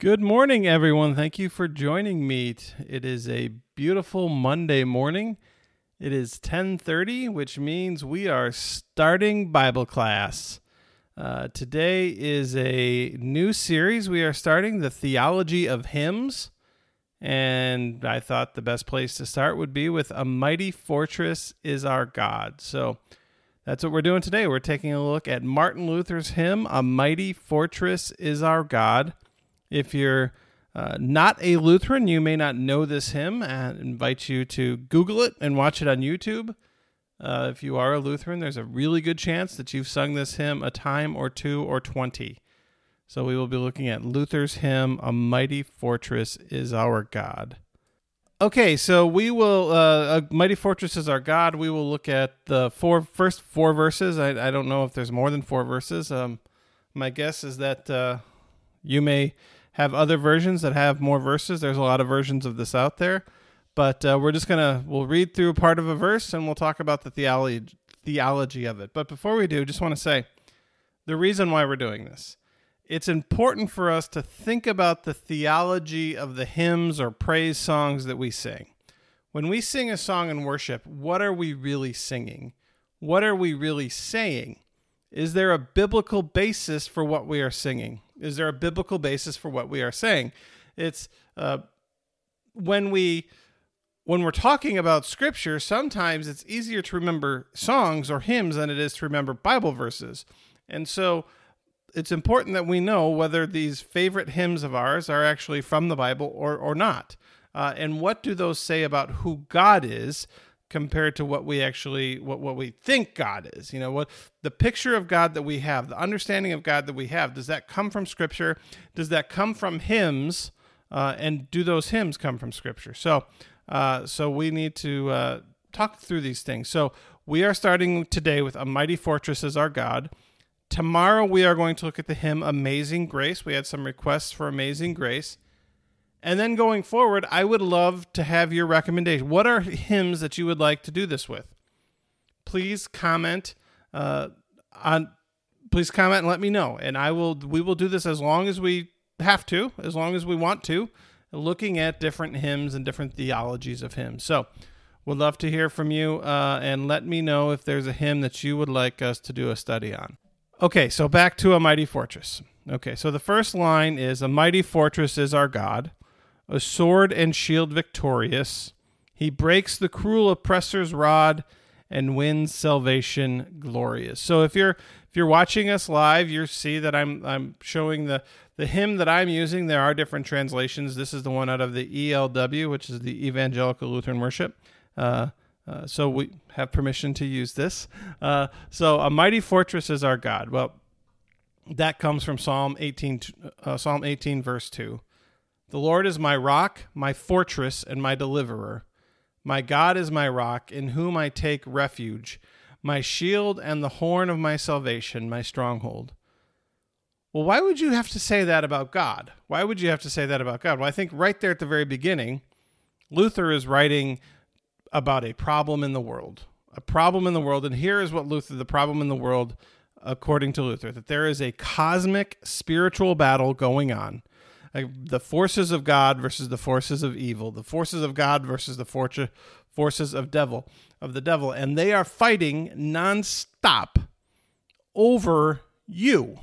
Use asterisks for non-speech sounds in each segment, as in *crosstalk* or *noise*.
Good morning, everyone. Thank you for joining me. It is a beautiful Monday morning. It is 10:30, which means we are starting Bible class. Uh, today is a new series we are starting, the theology of hymns, and I thought the best place to start would be with "A Mighty Fortress Is Our God." So that's what we're doing today. We're taking a look at Martin Luther's hymn, "A Mighty Fortress Is Our God." If you're uh, not a Lutheran, you may not know this hymn. I invite you to Google it and watch it on YouTube. Uh, if you are a Lutheran, there's a really good chance that you've sung this hymn a time or two or 20. So we will be looking at Luther's hymn, A Mighty Fortress is Our God. Okay, so we will, uh, A Mighty Fortress is Our God. We will look at the four first four verses. I, I don't know if there's more than four verses. Um, my guess is that uh, you may have other versions that have more verses. There's a lot of versions of this out there, but uh, we're just gonna we'll read through a part of a verse and we'll talk about the theology theology of it. But before we do, just want to say the reason why we're doing this. It's important for us to think about the theology of the hymns or praise songs that we sing. When we sing a song in worship, what are we really singing? What are we really saying? Is there a biblical basis for what we are singing? Is there a biblical basis for what we are saying? It's uh, when we when we're talking about scripture, sometimes it's easier to remember songs or hymns than it is to remember Bible verses. And so it's important that we know whether these favorite hymns of ours are actually from the Bible or, or not. Uh, and what do those say about who God is compared to what we actually what, what we think God is. You know, what the picture of God that we have, the understanding of God that we have, does that come from scripture? Does that come from hymns? Uh, and do those hymns come from scripture? So uh, so we need to uh, talk through these things. So we are starting today with a mighty fortress as our God. Tomorrow we are going to look at the hymn Amazing Grace. We had some requests for Amazing Grace. And then going forward, I would love to have your recommendation. What are hymns that you would like to do this with? Please comment uh, on. Please comment and let me know, and I will. We will do this as long as we have to, as long as we want to, looking at different hymns and different theologies of hymns. So, would love to hear from you, uh, and let me know if there's a hymn that you would like us to do a study on. Okay, so back to a mighty fortress. Okay, so the first line is A mighty fortress is our God a sword and shield victorious. He breaks the cruel oppressor's rod and wins salvation glorious. So if you're if you're watching us live, you see that I'm I'm showing the the hymn that I'm using. There are different translations. This is the one out of the ELW, which is the Evangelical Lutheran Worship. Uh, uh, so we have permission to use this. Uh, so a mighty fortress is our God. Well, that comes from Psalm 18, uh, Psalm 18, verse two. The Lord is my rock, my fortress, and my deliverer. My God is my rock, in whom I take refuge, my shield and the horn of my salvation, my stronghold. Well, why would you have to say that about God? Why would you have to say that about God? Well, I think right there at the very beginning, Luther is writing about a problem in the world. A problem in the world. And here is what Luther, the problem in the world, according to Luther, that there is a cosmic spiritual battle going on like the forces of God versus the forces of evil, the forces of God versus the for- forces of devil of the devil, and they are fighting nonstop over you,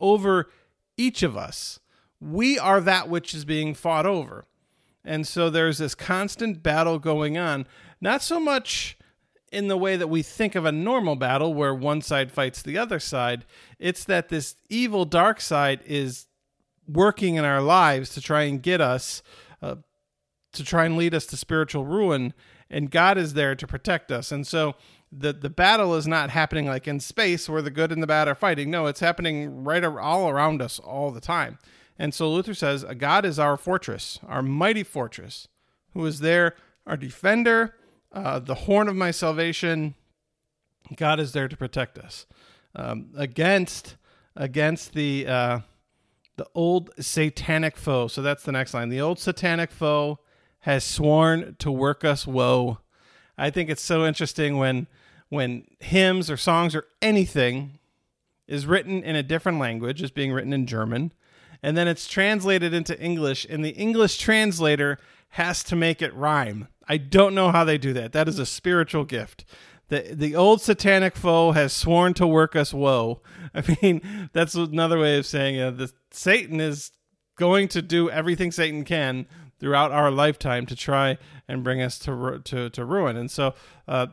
over each of us. We are that which is being fought over. And so there's this constant battle going on, not so much in the way that we think of a normal battle where one side fights the other side. It's that this evil dark side is working in our lives to try and get us uh, to try and lead us to spiritual ruin and God is there to protect us. And so the the battle is not happening like in space where the good and the bad are fighting. No, it's happening right all around us all the time. And so Luther says, God is our fortress, our mighty fortress, who is there, our defender, uh, the horn of my salvation. God is there to protect us um, against against the uh, the old satanic foe. So that's the next line. The old satanic foe has sworn to work us woe. I think it's so interesting when when hymns or songs or anything is written in a different language, is being written in German, and then it's translated into English, and the English translator has to make it rhyme. I don't know how they do that. That is a spiritual gift. The, the old satanic foe has sworn to work us woe. *laughs* I mean, that's another way of saying it. The, Satan is going to do everything Satan can throughout our lifetime to try and bring us to to, to ruin. And so, uh,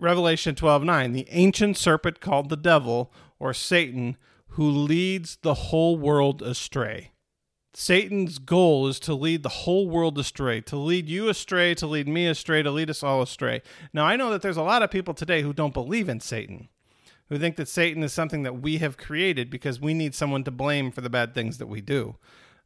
Revelation twelve nine, the ancient serpent called the devil or Satan, who leads the whole world astray. Satan's goal is to lead the whole world astray, to lead you astray, to lead me astray, to lead us all astray. Now, I know that there's a lot of people today who don't believe in Satan, who think that Satan is something that we have created because we need someone to blame for the bad things that we do.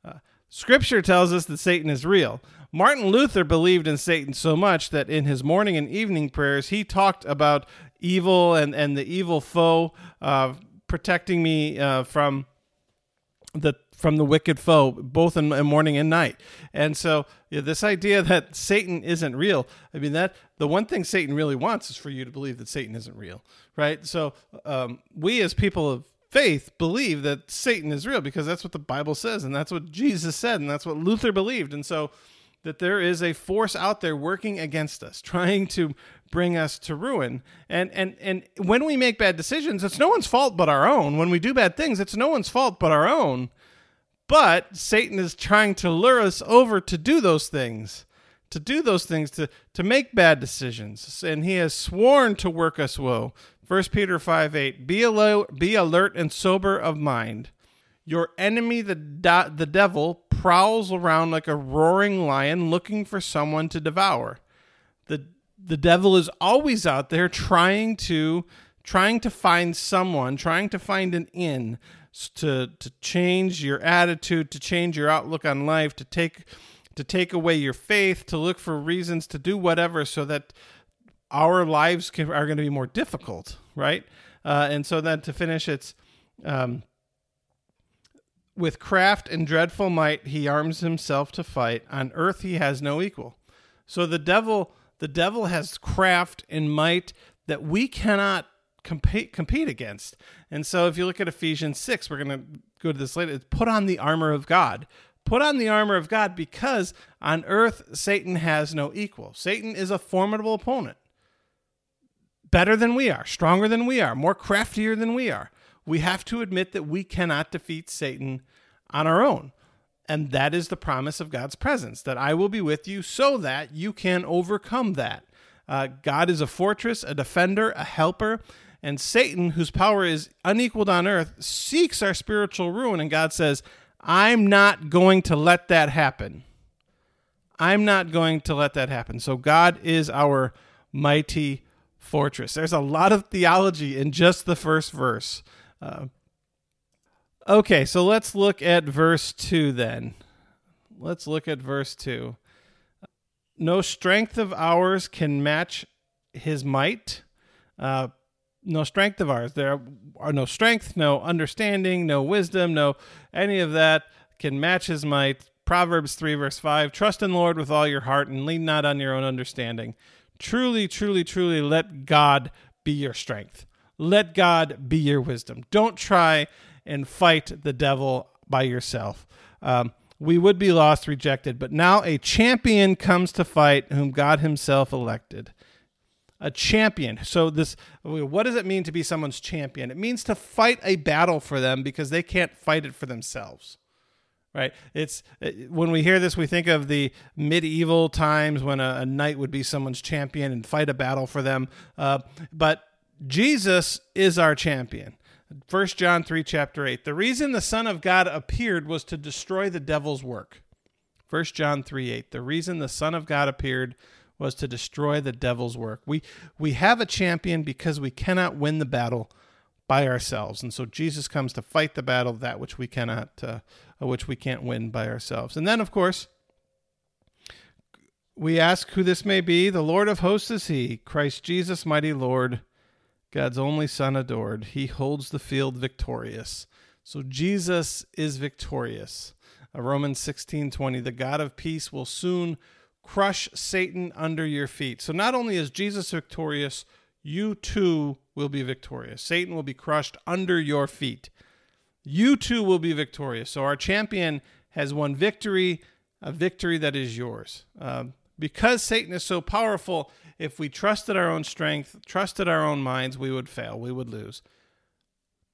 Uh, scripture tells us that Satan is real. Martin Luther believed in Satan so much that in his morning and evening prayers, he talked about evil and, and the evil foe uh, protecting me uh, from the from the wicked foe, both in, in morning and night. And so, yeah, this idea that Satan isn't real, I mean, that the one thing Satan really wants is for you to believe that Satan isn't real, right? So, um, we as people of faith believe that Satan is real because that's what the Bible says, and that's what Jesus said, and that's what Luther believed. And so, that there is a force out there working against us, trying to bring us to ruin. And and and when we make bad decisions, it's no one's fault but our own. When we do bad things, it's no one's fault but our own. But Satan is trying to lure us over to do those things, to do those things, to, to make bad decisions. And he has sworn to work us woe. 1 Peter 5 8, be alert, be alert and sober of mind. Your enemy, the, the devil, prowls around like a roaring lion looking for someone to devour. The, the devil is always out there trying to trying to find someone, trying to find an in, to to change your attitude, to change your outlook on life, to take to take away your faith, to look for reasons to do whatever, so that our lives can, are going to be more difficult, right? Uh, and so then to finish, it's um, with craft and dreadful might he arms himself to fight. On earth he has no equal. So the devil, the devil has craft and might that we cannot compete compete against. And so if you look at Ephesians 6, we're going to go to this later, it's put on the armor of God. Put on the armor of God because on earth Satan has no equal. Satan is a formidable opponent. Better than we are, stronger than we are, more craftier than we are. We have to admit that we cannot defeat Satan on our own. And that is the promise of God's presence, that I will be with you so that you can overcome that. Uh, God is a fortress, a defender, a helper, and Satan, whose power is unequaled on earth, seeks our spiritual ruin. And God says, I'm not going to let that happen. I'm not going to let that happen. So God is our mighty fortress. There's a lot of theology in just the first verse. Uh, okay, so let's look at verse 2 then. Let's look at verse 2. No strength of ours can match his might. Uh, no strength of ours. There are no strength, no understanding, no wisdom, no any of that can match his might. Proverbs 3, verse 5 Trust in the Lord with all your heart and lean not on your own understanding. Truly, truly, truly let God be your strength. Let God be your wisdom. Don't try and fight the devil by yourself. Um, we would be lost, rejected, but now a champion comes to fight whom God himself elected a champion. So this what does it mean to be someone's champion? It means to fight a battle for them because they can't fight it for themselves. Right? It's when we hear this we think of the medieval times when a, a knight would be someone's champion and fight a battle for them. Uh, but Jesus is our champion. 1 John 3 chapter 8. The reason the son of God appeared was to destroy the devil's work. 1 John 3 8. The reason the son of God appeared was to destroy the devil's work. We we have a champion because we cannot win the battle by ourselves, and so Jesus comes to fight the battle that which we cannot, uh, which we can't win by ourselves. And then, of course, we ask who this may be. The Lord of hosts is He, Christ Jesus, mighty Lord, God's only Son adored. He holds the field victorious. So Jesus is victorious. Uh, Romans sixteen twenty. The God of peace will soon crush Satan under your feet. So not only is Jesus victorious, you too will be victorious. Satan will be crushed under your feet. you too will be victorious. So our champion has won victory, a victory that is yours. Uh, because Satan is so powerful, if we trusted our own strength, trusted our own minds, we would fail, we would lose.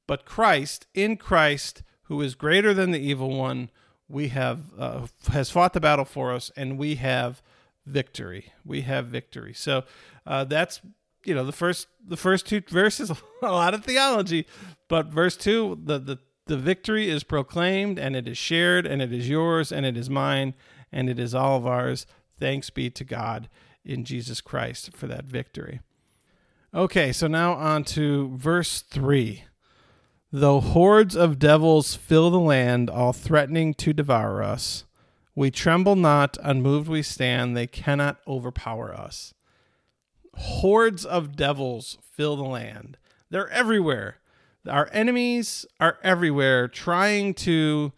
But Christ, in Christ, who is greater than the evil one, we have uh, has fought the battle for us, and we have victory. We have victory. So uh, that's you know the first the first two verses, *laughs* a lot of theology, but verse two, the the the victory is proclaimed and it is shared and it is yours and it is mine and it is all of ours. Thanks be to God in Jesus Christ for that victory. Okay, so now on to verse 3. Though hordes of devils fill the land, all threatening to devour us, we tremble not, unmoved we stand, they cannot overpower us. Hordes of devils fill the land. They're everywhere. Our enemies are everywhere trying to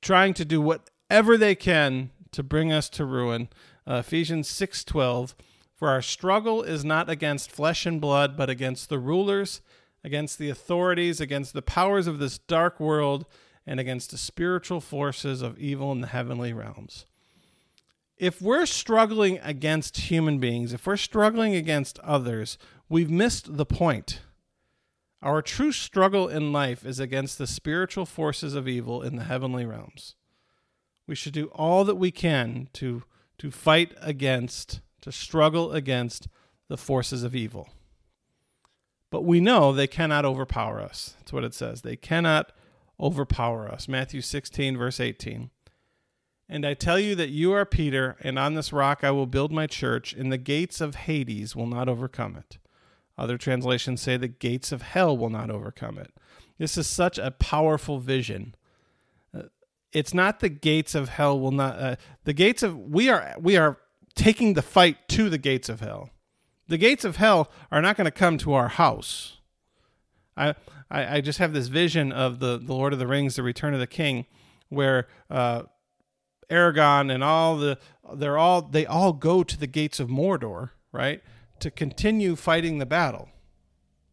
trying to do whatever they can to bring us to ruin. Uh, Ephesians 6:12 For our struggle is not against flesh and blood but against the rulers against the authorities, against the powers of this dark world, and against the spiritual forces of evil in the heavenly realms. If we're struggling against human beings, if we're struggling against others, we've missed the point. Our true struggle in life is against the spiritual forces of evil in the heavenly realms. We should do all that we can to, to fight against, to struggle against the forces of evil. But we know they cannot overpower us. That's what it says. They cannot overpower us. Matthew 16, verse 18. And I tell you that you are Peter, and on this rock I will build my church, and the gates of Hades will not overcome it. Other translations say the gates of hell will not overcome it. This is such a powerful vision. Uh, it's not the gates of hell will not uh, the gates of we are we are taking the fight to the gates of hell the gates of hell are not going to come to our house. I, I, I just have this vision of the, the Lord of the Rings, the Return of the King, where uh, Aragorn and all the they're all they all go to the gates of Mordor, right, to continue fighting the battle,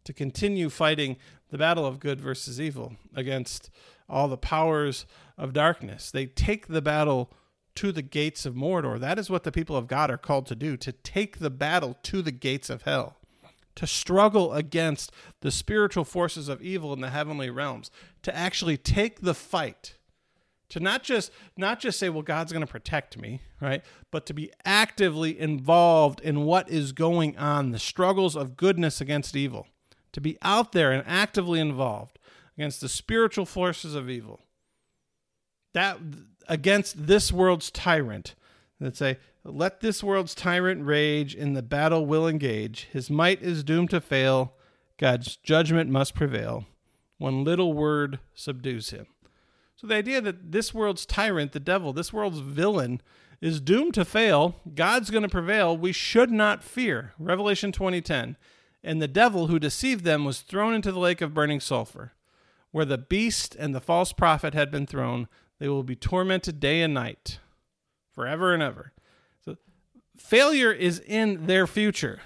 to continue fighting the battle of good versus evil against all the powers of darkness. They take the battle to the gates of Mordor. That is what the people of God are called to do to take the battle to the gates of hell, to struggle against the spiritual forces of evil in the heavenly realms, to actually take the fight. To not just not just say, well, God's going to protect me, right? But to be actively involved in what is going on, the struggles of goodness against evil. To be out there and actively involved against the spiritual forces of evil. That against this world's tyrant. That say, let this world's tyrant rage, in the battle will engage. His might is doomed to fail, God's judgment must prevail. One little word subdues him. So the idea that this world's tyrant, the devil, this world's villain, is doomed to fail, God's going to prevail, we should not fear. Revelation 20:10. And the devil who deceived them was thrown into the lake of burning sulfur, where the beast and the false prophet had been thrown they will be tormented day and night, forever and ever. So failure is in their future.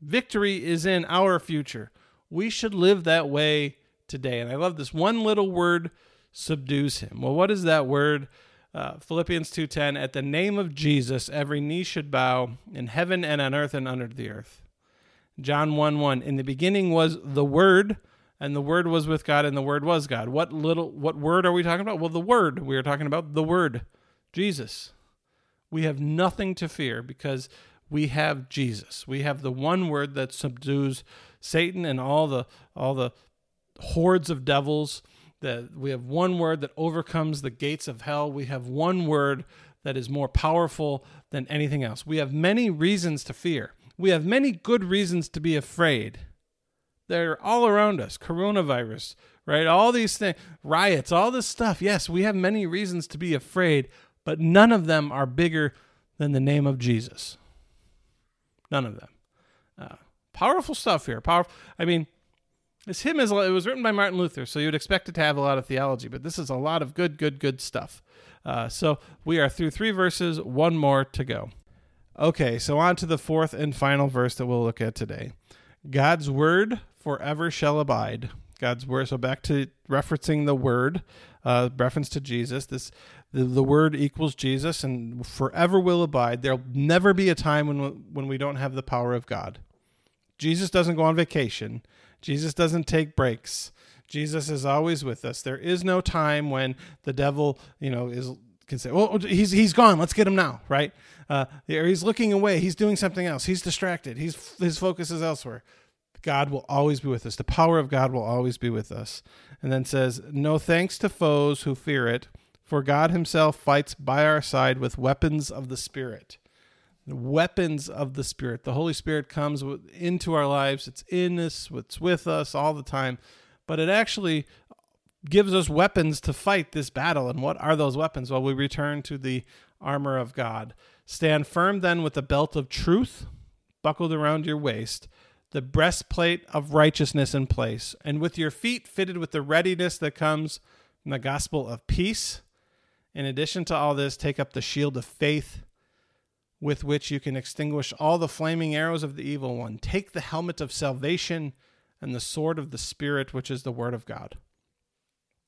Victory is in our future. We should live that way today. And I love this one little word subdues him. Well, what is that word? Uh, Philippians 2:10 at the name of Jesus every knee should bow in heaven and on earth and under the earth. John 1 1 in the beginning was the word and the word was with God and the word was God. What little what word are we talking about? Well, the word. We are talking about the word, Jesus. We have nothing to fear because we have Jesus. We have the one word that subdues Satan and all the all the hordes of devils. That we have one word that overcomes the gates of hell. We have one word that is more powerful than anything else. We have many reasons to fear. We have many good reasons to be afraid. They're all around us. Coronavirus, right? All these things, riots, all this stuff. Yes, we have many reasons to be afraid, but none of them are bigger than the name of Jesus. None of them. Uh, powerful stuff here. Powerful. I mean, this hymn is it was written by Martin Luther, so you'd expect it to have a lot of theology, but this is a lot of good, good, good stuff. Uh, so we are through three verses, one more to go. Okay, so on to the fourth and final verse that we'll look at today. God's word forever shall abide. God's word. So back to referencing the word, uh, reference to Jesus. This the, the word equals Jesus, and forever will abide. There'll never be a time when when we don't have the power of God. Jesus doesn't go on vacation. Jesus doesn't take breaks. Jesus is always with us. There is no time when the devil, you know, is can say, "Well, he's he's gone. Let's get him now," right? Uh, he's looking away. He's doing something else. He's distracted. He's his focus is elsewhere. God will always be with us. The power of God will always be with us. And then says, "No thanks to foes who fear it, for God Himself fights by our side with weapons of the Spirit." Weapons of the Spirit. The Holy Spirit comes into our lives. It's in us. It's with us all the time. But it actually gives us weapons to fight this battle. And what are those weapons? Well, we return to the armor of God. Stand firm then with the belt of truth buckled around your waist, the breastplate of righteousness in place, and with your feet fitted with the readiness that comes from the gospel of peace. In addition to all this, take up the shield of faith with which you can extinguish all the flaming arrows of the evil one. Take the helmet of salvation and the sword of the Spirit, which is the word of God.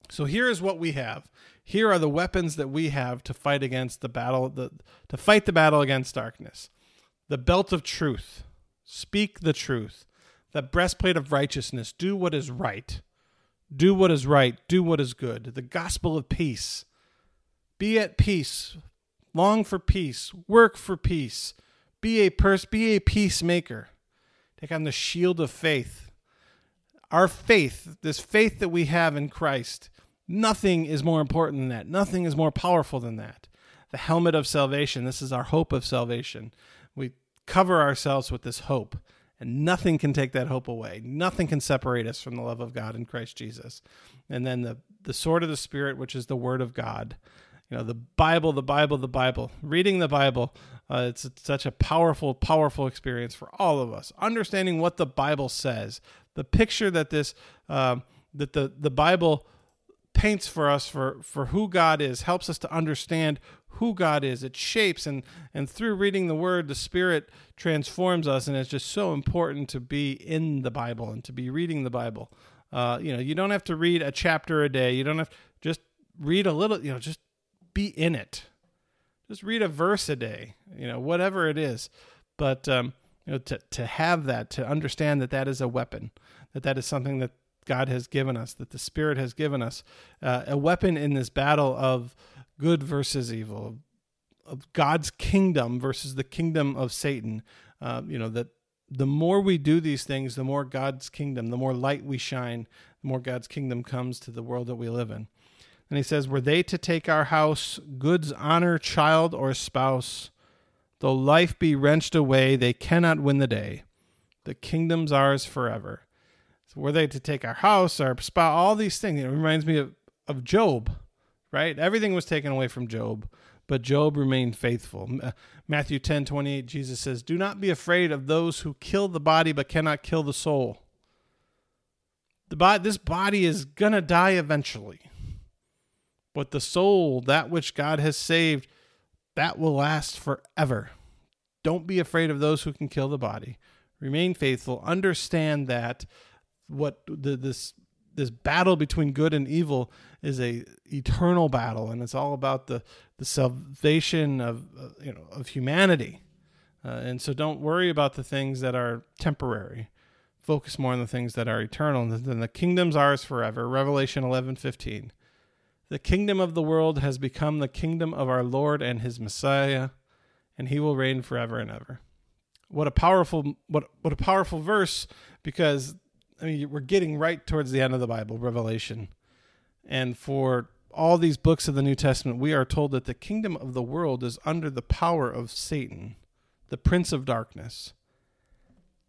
So here is what we have. Here are the weapons that we have to fight against the battle, the, to fight the battle against darkness. The belt of truth, speak the truth. The breastplate of righteousness, do what is right. Do what is right. Do what is good. The gospel of peace. Be at peace. Long for peace. Work for peace. Be a pers- be a peacemaker. Take on the shield of faith. Our faith, this faith that we have in Christ, Nothing is more important than that. Nothing is more powerful than that. The helmet of salvation. This is our hope of salvation. Cover ourselves with this hope, and nothing can take that hope away. Nothing can separate us from the love of God in Christ Jesus. And then the, the sword of the Spirit, which is the word of God. You know, the Bible, the Bible, the Bible. Reading the Bible, uh, it's, it's such a powerful, powerful experience for all of us. Understanding what the Bible says, the picture that this, uh, that the, the Bible paints for us for for who God is, helps us to understand who God is. It shapes and and through reading the word, the spirit transforms us and it's just so important to be in the Bible and to be reading the Bible. Uh, you know, you don't have to read a chapter a day. You don't have to just read a little, you know, just be in it. Just read a verse a day, you know, whatever it is. But um, you know, to to have that, to understand that that is a weapon, that that is something that God has given us, that the Spirit has given us, uh, a weapon in this battle of good versus evil, of God's kingdom versus the kingdom of Satan. Uh, you know, that the more we do these things, the more God's kingdom, the more light we shine, the more God's kingdom comes to the world that we live in. And he says, Were they to take our house, goods, honor, child, or spouse, though life be wrenched away, they cannot win the day. The kingdom's ours forever. So were they to take our house, our spot, all these things? It reminds me of, of Job, right? Everything was taken away from Job, but Job remained faithful. Uh, Matthew 10 28, Jesus says, Do not be afraid of those who kill the body but cannot kill the soul. The body, this body is going to die eventually. But the soul, that which God has saved, that will last forever. Don't be afraid of those who can kill the body. Remain faithful. Understand that what the, this this battle between good and evil is a eternal battle, and it's all about the the salvation of uh, you know of humanity. Uh, and so, don't worry about the things that are temporary. Focus more on the things that are eternal. And then the kingdom's ours forever. Revelation eleven fifteen. The kingdom of the world has become the kingdom of our Lord and His Messiah, and He will reign forever and ever. What a powerful what what a powerful verse because I mean, we're getting right towards the end of the Bible, Revelation. And for all these books of the New Testament, we are told that the kingdom of the world is under the power of Satan, the prince of darkness.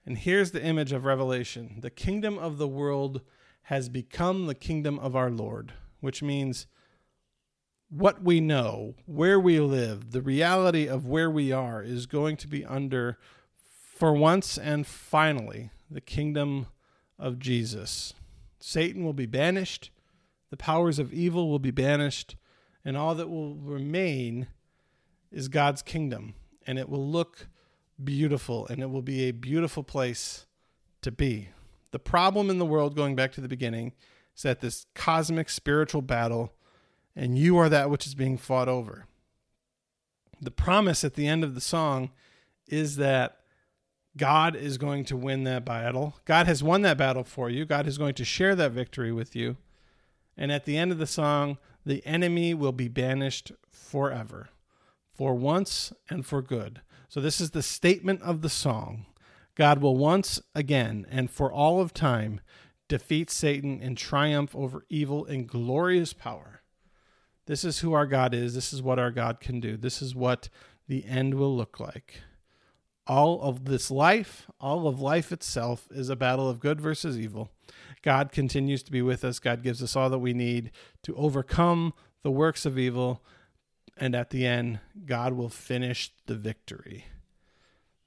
And here's the image of Revelation the kingdom of the world has become the kingdom of our Lord, which means what we know, where we live, the reality of where we are is going to be under, for once and finally, the kingdom of Jesus. Satan will be banished, the powers of evil will be banished, and all that will remain is God's kingdom. And it will look beautiful, and it will be a beautiful place to be. The problem in the world, going back to the beginning, is that this cosmic spiritual battle, and you are that which is being fought over. The promise at the end of the song is that God is going to win that battle. God has won that battle for you. God is going to share that victory with you. And at the end of the song, the enemy will be banished forever, for once and for good. So, this is the statement of the song. God will once again and for all of time defeat Satan and triumph over evil in glorious power. This is who our God is. This is what our God can do. This is what the end will look like. All of this life, all of life itself, is a battle of good versus evil. God continues to be with us. God gives us all that we need to overcome the works of evil. And at the end, God will finish the victory.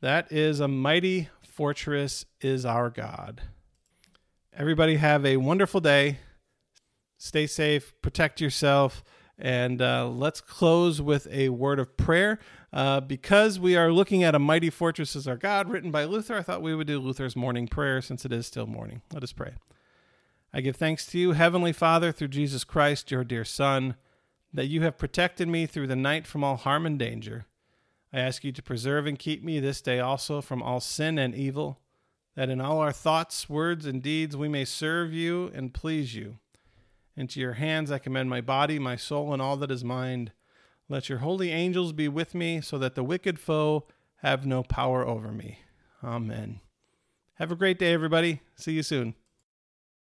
That is a mighty fortress, is our God. Everybody have a wonderful day. Stay safe, protect yourself, and uh, let's close with a word of prayer. Uh, because we are looking at a mighty fortress as our God, written by Luther, I thought we would do Luther's morning prayer since it is still morning. Let us pray. I give thanks to you, Heavenly Father, through Jesus Christ, your dear Son, that you have protected me through the night from all harm and danger. I ask you to preserve and keep me this day also from all sin and evil, that in all our thoughts, words, and deeds we may serve you and please you. Into your hands I commend my body, my soul, and all that is mine. Let your holy angels be with me, so that the wicked foe have no power over me. Amen. Have a great day, everybody. See you soon.